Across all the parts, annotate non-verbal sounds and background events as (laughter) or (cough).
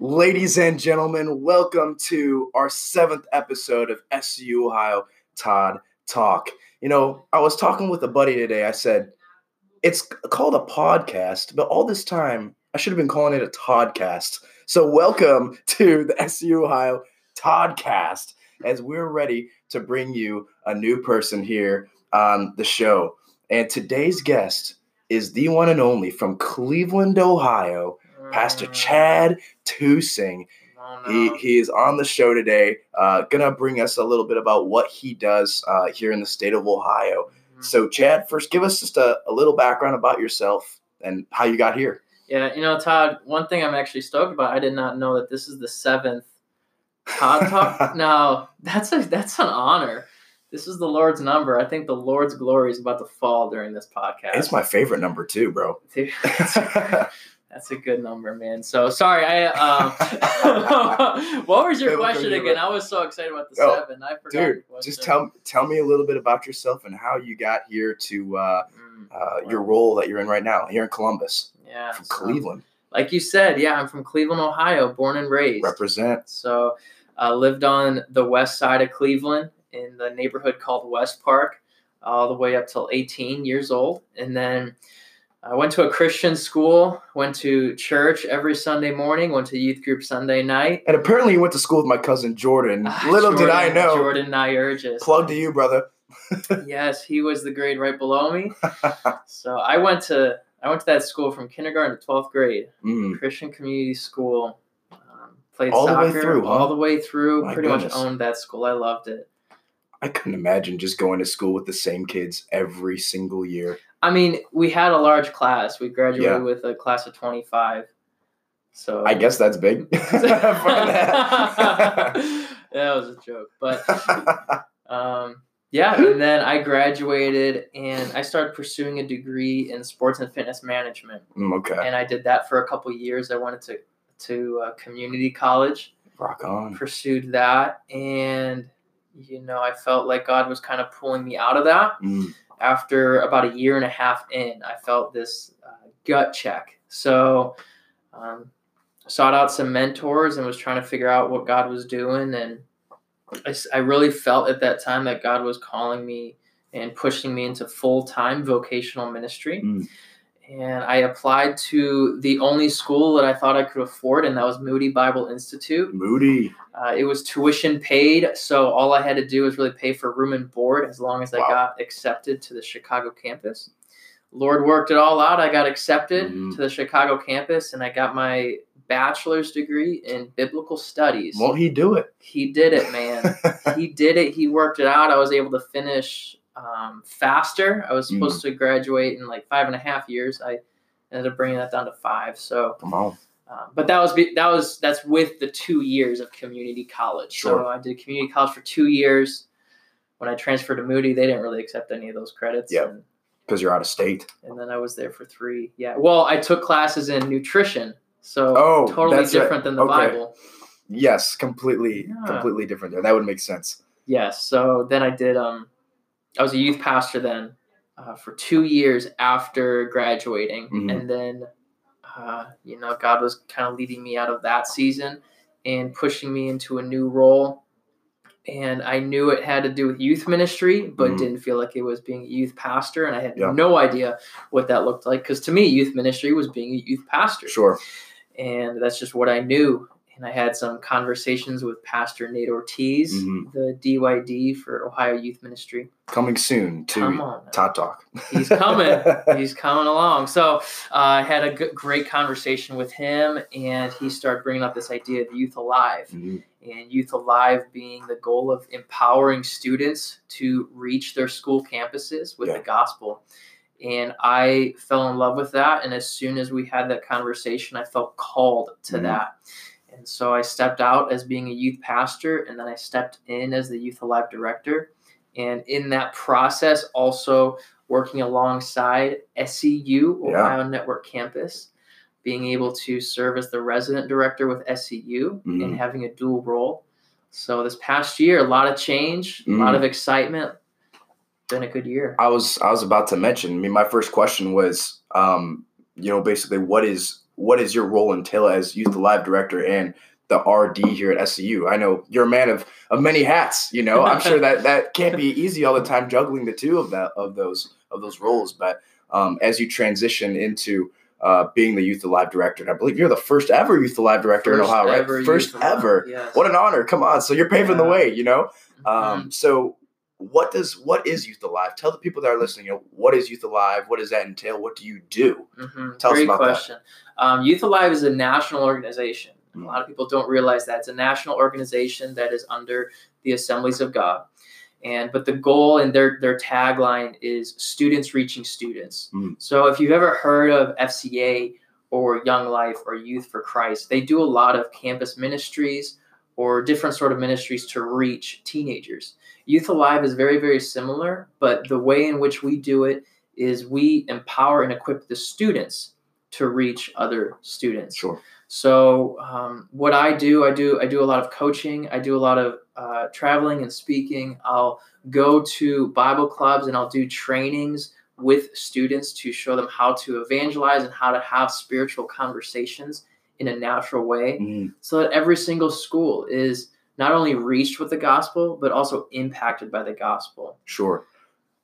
Ladies and gentlemen, welcome to our seventh episode of SU Ohio Todd Talk. You know, I was talking with a buddy today. I said, it's called a podcast, but all this time, I should have been calling it a Toddcast. So, welcome to the SU Ohio Toddcast as we're ready to bring you a new person here on the show. And today's guest is the one and only from Cleveland, Ohio, Pastor Chad Tusing. Oh, He, no. he is on the show today, uh, gonna bring us a little bit about what he does uh, here in the state of Ohio. Mhm. So, Chad, first give us just a, a little background about yourself and how you got here. Yeah, you know, Todd, one thing I'm actually stoked about, I did not know that this is the seventh Todd Talk. (laughs) now, that's a that's an honor. This is the Lord's number. I think the Lord's glory is about to fall during this podcast. It's my favorite number too, bro. Dude, (laughs) (laughs) that's, a good number, man. So sorry, I um (laughs) what was your question again? I was so excited about the Oh, seven. I forgot. Dude, just tell tell me a little bit about yourself and how you got here to uh, Mm, uh, your role that you're in right now here in Columbus, yeah. from so- Cleveland. like you said, yeah, I'm from Cleveland, Ohio, born and raised. Represent. So I lived on the west side of Cleveland in the neighborhood called West Park, all the way up till 18 years old. And then I went to a Christian school, went to church every Sunday morning, went to youth group Sunday night. And apparently, you went to school with my cousin Jordan. Ah, Little did I know. Jordan Nyurgis. Plug to you, brother. (laughs) Yes, he was the grade right below me. (laughs) so I went to I went to that school from kindergarten to 12th grade. Mm. Christian community school. Um, played All the way soccer through, huh? all the way through. My pretty goodness. much owned that school. I loved it. I couldn't imagine just going to school with the same kids every single year. I mean, we had a large class. We graduated Yeah. with a class of 25. So I guess that's big. (laughs) (laughs) That. (laughs) that was a joke, but um, yeah. And then I graduated and I started pursuing a degree in sports and fitness management. Mm, okay. And I did that for a couple years. I went to to uh, community college. Rock on. pursued that and you know i felt like god was kind of pulling me out of that. Mm, after about a year and a half in i felt this uh, gut check. So um, sought out some mentors and was trying to figure out what god was doing and I really felt at that time that god was calling me and pushing me into full-time vocational ministry. Mm. And i applied to the only school that i thought i could afford and that was moody bible institute Moody. uh, it was tuition paid, so all I had to do was really pay for room and board as long as I got accepted to the Chicago campus. Lord worked it all out. I got accepted Mhm. to the Chicago campus, and I got my bachelor's degree in biblical studies. Won't he do it? he did it, man. (laughs) he did it. He worked it out. I was able to finish um, faster. I was Mm. supposed to graduate in like five and a half years. I ended up bringing that down to five. So Come on. um, but that was that was that's with the two years of community college. Sure. So I did community college for two years. When I transferred to Moody, they didn't really accept any of those credits. Yeah. Because you're out of state. and then I was there for three. Yeah. Well, I took classes in nutrition, so Oh, totally different than the Okay. Bible. Yes, completely, Yeah. completely different there. That would make sense. Yes. So then I did. Um, I was a youth pastor then uh, for two years after graduating, Mhm. and then uh, you know God was kind of leading me out of that season and pushing me into a new role. And I knew it had to do with youth ministry, but Mhm. didn't feel like it was being a youth pastor, and I had Yeah. no idea what that looked like. Because to me, youth ministry was being a youth pastor Sure. and that's just what I knew. And I had some conversations with Pastor Nate Ortiz, Mhm. the DYD for Ohio Youth Ministry. Coming soon Come to on, Todd Talk. he's coming. (laughs) he's coming along. So uh, I had a great conversation with him, and he started bringing up this idea of Youth Alive, Mhm. and Youth Alive being the goal of empowering students to reach their school campuses with Yeah. the gospel. And I fell in love with that. And as soon as we had that conversation, I felt called to Mhm. that. And so I stepped out as being a youth pastor, and then I stepped in as the Youth Alive director. And in that process, also working alongside SEU, Yeah. Ohio Network Campus, being able to serve as the resident director with SEU Mhm. and having a dual role. So this past year, a lot of change, a Mm. lot of excitement. Been a good year. I was I was about to mention. I mean, my first question was, um, you know, basically, what is what is your role entail as Youth Alive director and the RD here at SEU? I know you're a man of of many hats. You know, I'm sure that that can't be (laughs) easy all the time juggling the two of that of those of those roles. But um, as you transition into uh, being the Youth Alive director, and I believe you're the first ever Youth Alive director in Ohio, right? ever first Youth Alive, ever. yes. What an honor! Come on, so you're paving the way. You know. Mhm. Um, so what does what is Youth Alive? Tell the people that are listening, you know, what is Youth Alive? What does that entail? What do you do? Mhm. Tell us Great about that. question. Um, Youth Alive is a national organization. Mm. A lot of people don't realize that it's a national organization that is under the Assemblies of God. And but the goal and their their tagline is students reaching students. Mm. So if you've ever heard of FCA or Young Life or Youth for Christ, they do a lot of campus ministries or different sort of ministries to reach teenagers. Youth Alive is very very similar, but the way in which we do it is we empower and equip the students to reach other students. Sure. So um, what I do, I do I do a lot of coaching. I do a lot of uh, traveling and speaking. I'll go to Bible clubs and I'll do trainings with students to show them how to evangelize and how to have spiritual conversations in a natural way, Mm, so that every single school is not only reached with the gospel but also impacted by the gospel. sure.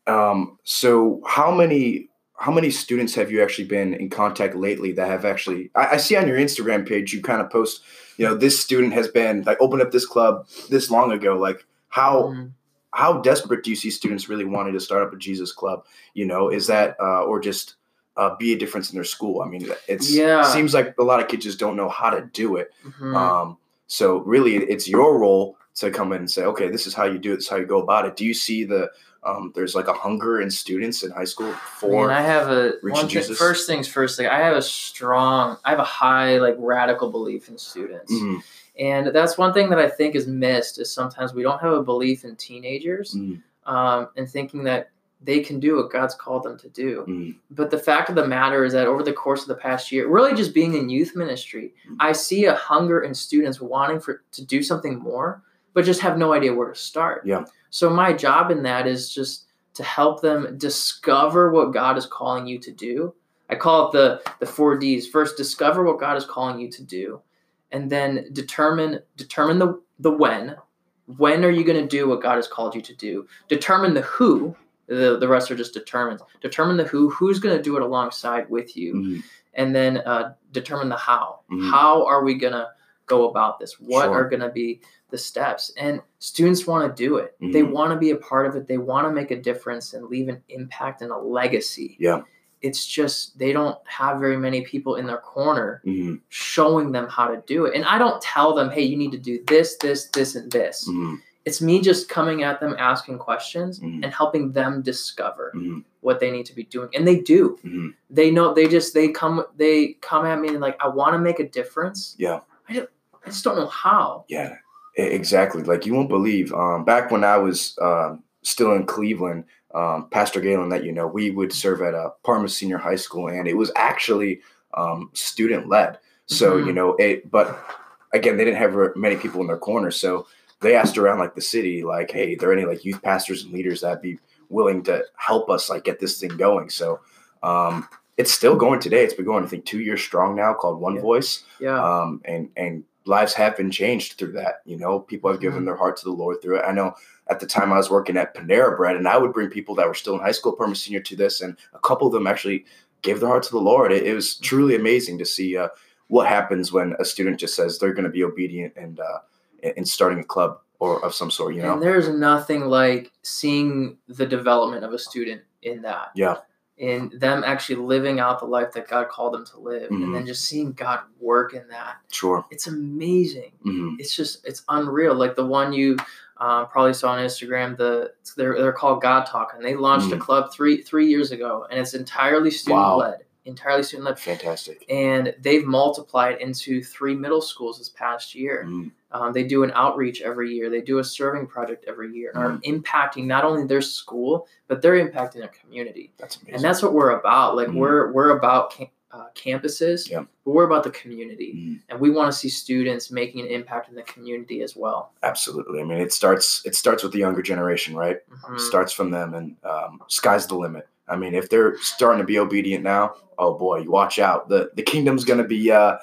Um, so how many how many students have you actually been in contact lately that have actually I, I see on your Instagram page you kind of post, you know, this student has been like opened up this club this long ago. Like how Mm. how desperate do you see students really wanting to start up a Jesus club? You know, is that uh, or just uh, be a difference in their school? I mean, it's Yeah. seems like a lot of kids just don't know how to do it. Mhm. Um, so really, it's your role to come in and say, okay, this is how you do it. This is how you go about it. Do you see the um, there's like a hunger in students in high school for Man, I have a one thing, Jesus? first things first. Like I have a strong, I have a high like radical belief in students, Mhm, and that's one thing that I think is missed. Is sometimes we don't have a belief in teenagers, mhm, um, and thinking that they can do what God's called them to do. mhm. But the fact of the matter is that over the course of the past year, really just being in youth ministry, Mm. I see a hunger in students wanting for to do something more, but just have no idea where to start. Yeah. So my job in that is just to help them discover what God is calling you to do. I call it the the four D's. First, discover what God is calling you to do, and then determine determine the the when. When are you going to do what God has called you to do? Determine the who. The, the rest are just determined. Determine the who. Who's going to do it alongside with you, Mhm. and then uh, determine the how. Mhm. How are we going to go about this? What Sure. are going to be the steps? And students want to do it. They Mhm. want to be a part of it. They want to make a difference and leave an impact and a legacy. Yeah. It's just they don't have very many people in their corner Mhm, showing them how to do it. And I don't tell them, hey, you need to do this, this, this, and this. It's me just coming at them, asking questions, Mhm. and helping them discover mhm, what they need to be doing. And they do. mhm. They know. They just they come they come at me and like I want to make a difference. Yeah. I just, I just don't know how. Yeah, exactly. Like you won't believe. Um, back when I was um, still in Cleveland, um, Pastor Galen, that you know, we would serve at a Parma Senior High School, and it was actually um, student led. So Mhm. you know, it. But again, they didn't have many people in their corner, so they asked around like the city, like, "Hey, are there any like youth pastors and leaders that'd be willing to help us like get this thing going?" So. Um, it's still going today. It's been going, I think, two years strong now. Called One Yeah. Voice Yeah. um, and and lives have been changed through that. You know, people have given Mhm. their heart to the Lord through it. I know at the time I was working at Panera Bread, and I would bring people that were still in high school, Parma senior, to this, and a couple of them actually gave their heart to the Lord. It, it was truly amazing to see uh, what happens when a student just says they're going to be obedient and uh, in in starting a club or of some sort. You know, And there's nothing like seeing the development of a student in that. Yeah. In them actually living out the life that God called them to live, Mhm. and then just seeing God work in that. sure. It's amazing. hmm It's just it's unreal. Like the one you um, probably saw on Instagram. The they're they're called God Talk, and they launched a Mm. club three three years ago, and it's entirely student led. Entirely student led. Fantastic. And they've multiplied into three middle schools this past year. Mm, Um, they do an outreach every year. They do a serving project every year, and are impacting not only their school but they're impacting their community. that's amazing. And that's what we're about. Like Mhm. we're we're about ca- uh, campuses, Yeah. but we're about the community, Mhm. and we want to see students making an impact in the community as well. Absolutely. I mean, it starts it starts with the younger generation, right? Mhm. Starts from them, and um, sky's the limit. I mean, if they're starting to be obedient now, oh boy, you watch out. the The kingdom's going to be. Uh,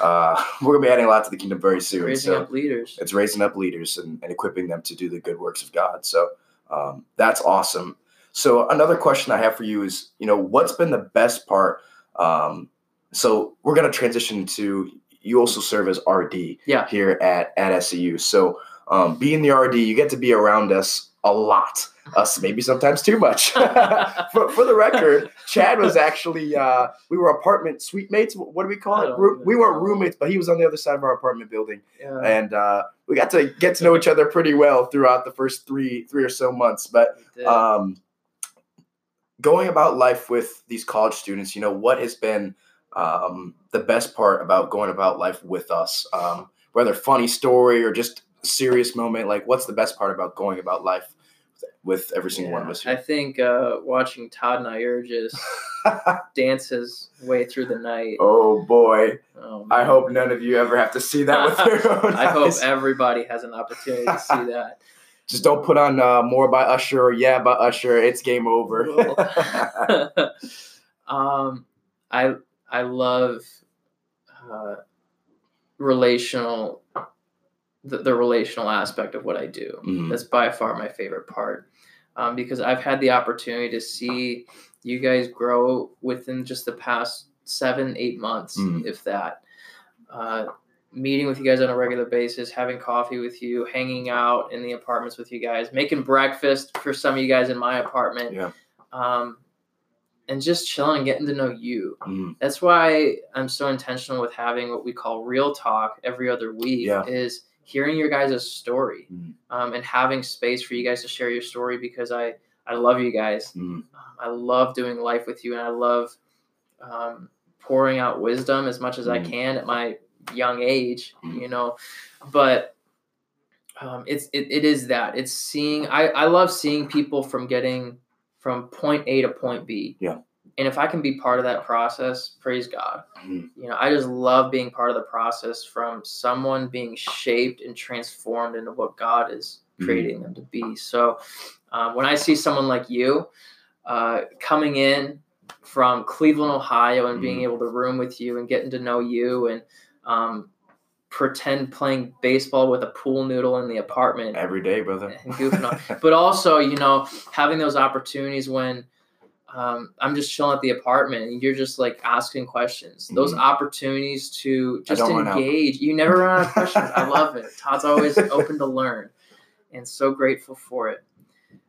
uh, (laughs) we're going to be adding a lot to the kingdom very soon. Raising so up leaders. it's raising up leaders and, and equipping them to do the good works of God. So um, that's awesome. So another question I have for you is, you know, what's been the best part? Um, so we're going to transition to you also serve as RD Yeah. here at at SEU. So um, being the RD, you get to be around us a lot. Us maybe sometimes too much. (laughs) for, for the record, Chad was actually uh, we were apartment suite mates. What do we call it? even We weren't roommates, but he was on the other side of our apartment building Yeah. and uh, we got to get to know each other pretty well throughout the first three three or so months. But um, going about life with these college students, you know, what has been um, the best part about going about life with us? Um, whether funny story or just serious moment, like what's the best part about going about life with every single one of Yeah, us I think uh, watching Todd Nair just (laughs) dance his way through the night. oh boy, Oh, I hope none of you ever have to see that with (laughs) your own I hope everybody has an opportunity to see (laughs) that. Just don't put on uh, more by Usher or yeah by Usher. It's game over. um, I I love uh, relational the, the relational aspect of what I do. Mhm. That's by far my favorite part um, because I've had the opportunity to see you guys grow within just the past seven eight months, Mhm. if that. Uh, meeting with you guys on a regular basis, having coffee with you, hanging out in the apartments with you guys, making breakfast for some of you guys in my apartment. Yeah. Um, and just chilling and getting to know you. Mhm. That's why I'm so intentional with having what we call real talk every other week. Yeah. Is hearing your guys' story Mhm. um, and having space for you guys to share your story because I I love you guys. Mhm. Um, I love doing life with you and I love um, pouring out wisdom as much as I Mhm. can at my young age. Mhm. You know, but um, it's it, it is that it's seeing I, I love seeing people from getting from point A to point B. Yeah. And if I can be part of that process, praise God. Mhm. You know, I just love being part of the process from someone being shaped and transformed into what God is Mhm. creating them to be. So um, when I see someone like you uh, coming in from Cleveland, Ohio, and being Mhm. able to room with you and getting to know you and um, pretend playing baseball with a pool noodle in the apartment Every day, brother. and goofing off. But also, you know, having those opportunities when um, I'm just chilling at the apartment and you're just like asking questions. Those Mhm. opportunities to just don't run out. engage. You never run out of questions. I love it. (laughs) Todd's always open to learn and so grateful for it.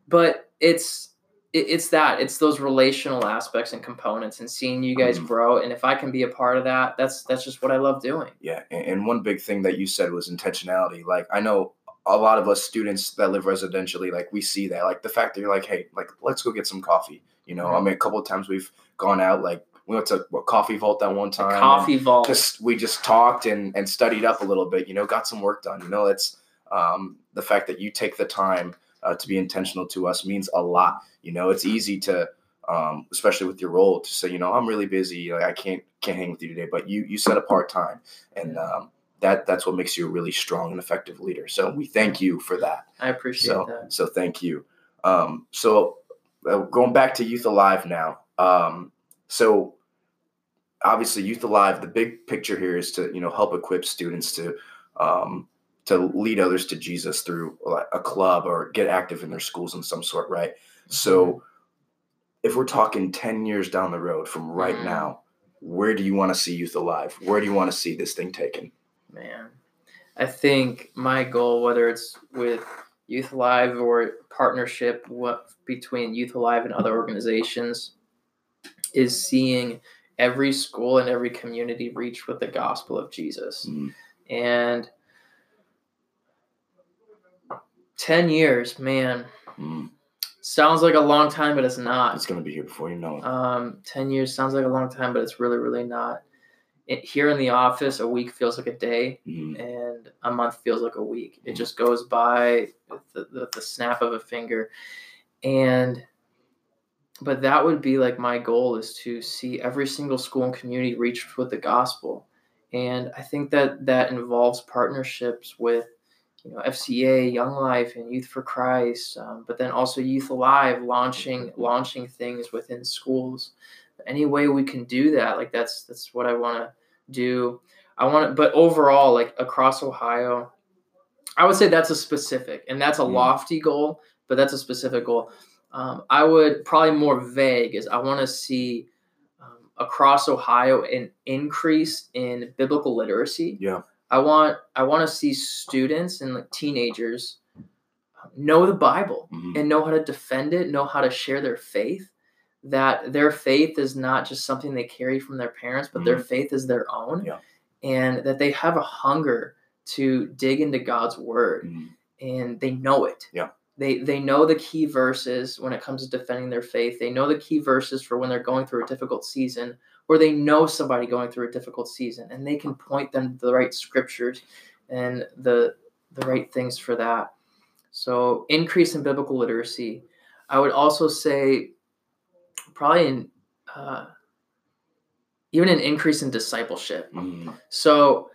But it's it, it's that it's those relational aspects and components and seeing you guys Mhm. grow and if i can be a part of that that's that's just what i love doing Yeah, and, and one big thing that you said was intentionality. Like I know a lot of us students that live residentially, like we see that, like the fact that you're like, hey, like let's go get some coffee. You know, I mean, a couple of times we've gone out, like we went to what Coffee Vault that one time. and coffee vault Just we just talked and and studied up a little bit. You know, got some work done. You know, it's um, the fact that you take the time uh, to be intentional to us means a lot. You know, it's easy to. Um, especially with your role, to say, you know, I'm really busy, like I can't can't hang with you today. But you you set apart time, and um, that that's what makes you a really strong and effective leader. So we thank you for that. i appreciate So that so thank you. Um, so going back to Youth Alive now. Um, so obviously Youth Alive, the big picture here is to you know help equip students to um, to lead others to Jesus through a club or get active in their schools in some sort, right? So if we're talking 10 years down the road from right Mhm. now, where do you want to see Youth Alive? Where do you want to see this thing taken? Man, I think my goal, whether it's with Youth Alive or partnership what, between Youth Alive and other organizations, is seeing every school and every community reach with the gospel of Jesus. Mhm. And 10 years, man, Mm, sounds like a long time, but it's not. it's going to be here before you know it. Um, 10 years sounds like a long time, but it's really, really not. It, here in the office, a week feels like a day Mhm. and a month feels like a week. It just goes by the, the, the snap of a finger. And but that would be like my goal is to see every single school and community reached with the gospel and i think that that involves partnerships with you know fca young life and youth for christ um, but then also youth alive launching launching things within schools any way we can do that like that's that's what i want to do i want to but overall like across ohio i would say that's a specific and that's a Mm. lofty goal but that's a specific goal um, I would probably more vague is I want to see um, across Ohio an increase in biblical literacy. Yeah. I want I want to see students and like teenagers know the Bible Mhm. and know how to defend it, know how to share their faith. That their faith is not just something they carry from their parents, but their faith is their own, Mm-hmm. Yeah. and that they have a hunger to dig into God's word Mhm. and they know it. Yeah. They they know the key verses when it comes to defending their faith. They know the key verses for when they're going through a difficult season, or they know somebody going through a difficult season, and they can point them to the right scriptures and the the right things for that. So increase in biblical literacy. I would also say probably in uh, even an increase in discipleship. Mhm. So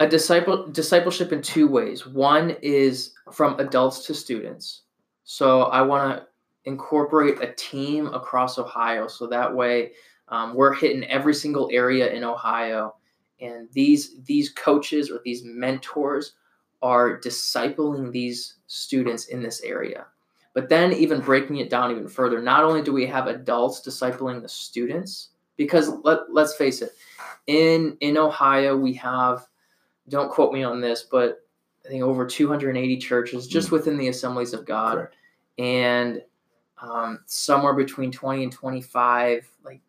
a disciple discipleship in two ways. One is from adults to students. So I want to incorporate a team across Ohio, so that way um, we're hitting every single area in Ohio, and these these coaches or these mentors are discipling these students in this area. But then even breaking it down even further, not only do we have adults discipling the students, because let, let's face it, in in Ohio we have don't quote me on this, but I think over 280 churches just within the Assemblies of God, Correct. and um, somewhere between 20 and 25 like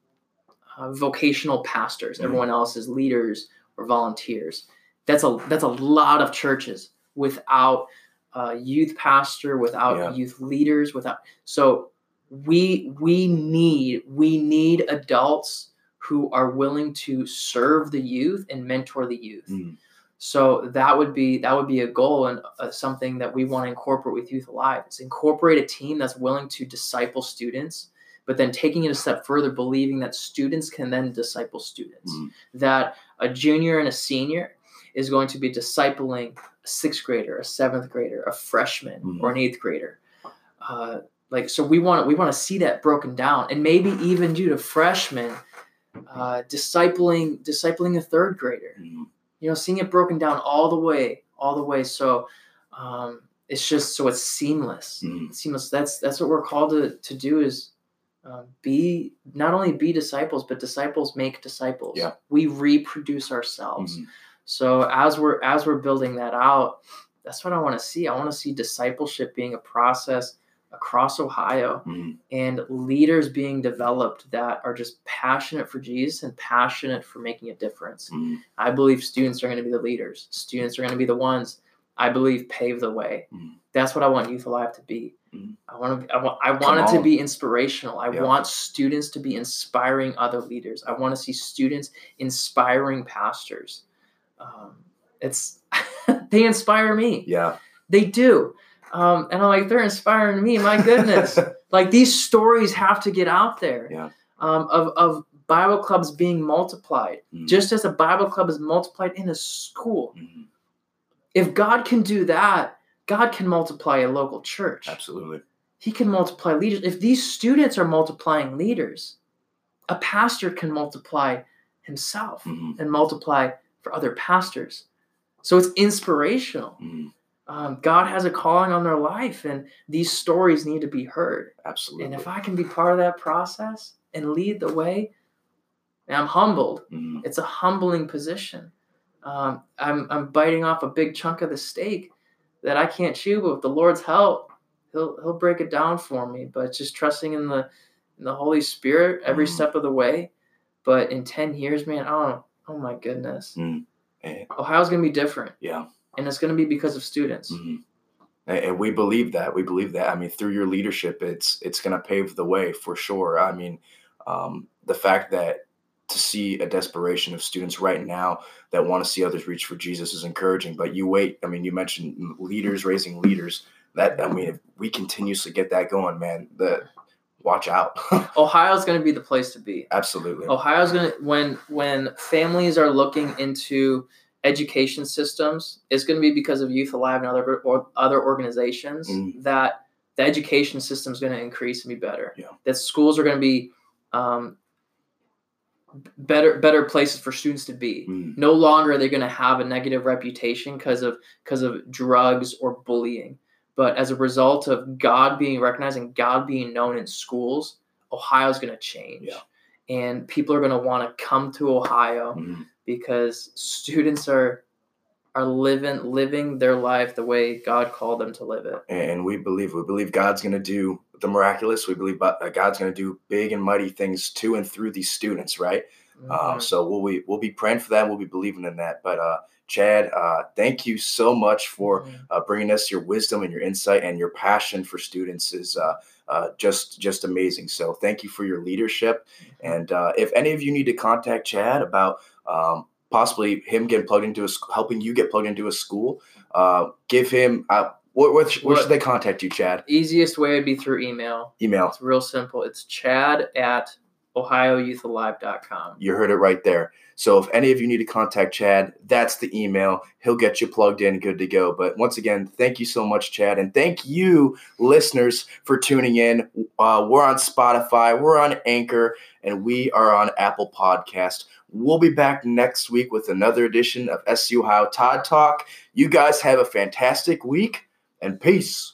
uh, vocational pastors. Mhm. Everyone else is leaders or volunteers. That's a that's a lot of churches without a youth pastor, without Yeah. youth leaders, without so we we need we need adults who are willing to serve the youth and mentor the youth. Mhm. So that would be that would be a goal and uh, something that we want to incorporate with Youth Alive. Is incorporate a team that's willing to disciple students, but then taking it a step further, believing that students can then disciple students. Mhm. That a junior and a senior is going to be discipling a sixth grader, a seventh grader, a freshman, Mhm. or an eighth grader. Uh, like so, we want we want to see that broken down, and maybe even due to freshmen uh, discipling discipling a third grader Mhm. you know seeing it broken down all the way all the way so um, it's just so it's seamless Mhm. It's seamless that's that's what we're called to, to do is um, be not only be disciples but disciples make disciples Yeah. we reproduce ourselves Mhm. So as we're as we're building that out that's what i want to see i want to see discipleship being a process across ohio Mhm. and leaders being developed that are just passionate for jesus and passionate for making a difference Mhm. I believe students are going to be the leaders. Students are going to be the ones I believe pave the way. Mhm. That's what I want Youth Alive to be. Mhm. I want to. I want. I want it to be inspirational. I Yeah. want students to be inspiring other leaders. I want to see students inspiring pastors. Um, it's (laughs) they inspire me. Yeah. They do. Um, and I'm like, they're inspiring me. My goodness. (laughs) like these stories have to get out there. Yeah. Um, of of Bible clubs being multiplied, Mhm. just as a Bible club is multiplied in a school. Mhm. If God can do that, God can multiply a local church. Absolutely. He can multiply leaders. If these students are multiplying leaders, a pastor can multiply himself Mhm. and multiply for other pastors. So it's inspirational. Mhm. Um, God has a calling on their life, and these stories need to be heard. Absolutely. And if I can be part of that process and lead the way, and I'm humbled. Mhm. It's a humbling position. Um, I'm I'm biting off a big chunk of the steak that I can't chew, but with the Lord's help, He'll He'll break it down for me. But just trusting in the in the Holy Spirit every Mhm. step of the way. But in ten years, man, oh oh my goodness, Eh, Ohio's gonna be different, Yeah. and it's gonna be because of students. Mhm. And and we believe that. We believe that. I mean, through your leadership, it's it's going to pave the way for sure. I mean, um, the fact that to see a desperation of students right now that want to see others reach for Jesus is encouraging. But you wait. I mean, you mentioned leaders raising leaders. That I mean, if we continuously get that going, man, the watch out. (laughs) Ohio's going to be the place to be. Absolutely. Ohio's going to when when families are looking into education systems, it's going to be because of Youth Alive and other or other organizations Mm. that the education system is going to increase and be better. Yeah. That schools are going to be um, better better places for students to be. Mm. No longer are they going to have a negative reputation because of because of drugs or bullying. But as a result of God being recognized and God being known in schools, Ohio's going to change. Yeah. And people are going to want to come to Ohio Mm. because students are are living living their life the way God called them to live it. and we believe we believe God's going to do the miraculous. We believe uh, God's going to do big and mighty things to and through these students, right? Uh, Mhm. so we'll be we'll be praying for that. We'll be believing in that. But uh, Chad, uh, thank you so much for Mhm. uh, bringing us your wisdom and your insight and your passion for students is uh, uh, just just amazing. So thank you for your leadership. And uh, if any of you need to contact Chad about um, possibly him getting plugged into a helping you get plugged into a school, uh, give him. Uh, what, what, where should they contact you, Chad? Easiest way would be through email. Email. It's real simple. It's chad at ohioyouthalive.com. You heard it right there. So if any of you need to contact Chad, that's the email. He'll get you plugged in, good to go. But once again, thank you so much, Chad, and thank you, listeners, for tuning in. Uh, we're on Spotify, we're on Anchor, and we are on Apple Podcast. We'll be back next week with another edition of SU Ohio Todd Talk. You guys have a fantastic week, and peace.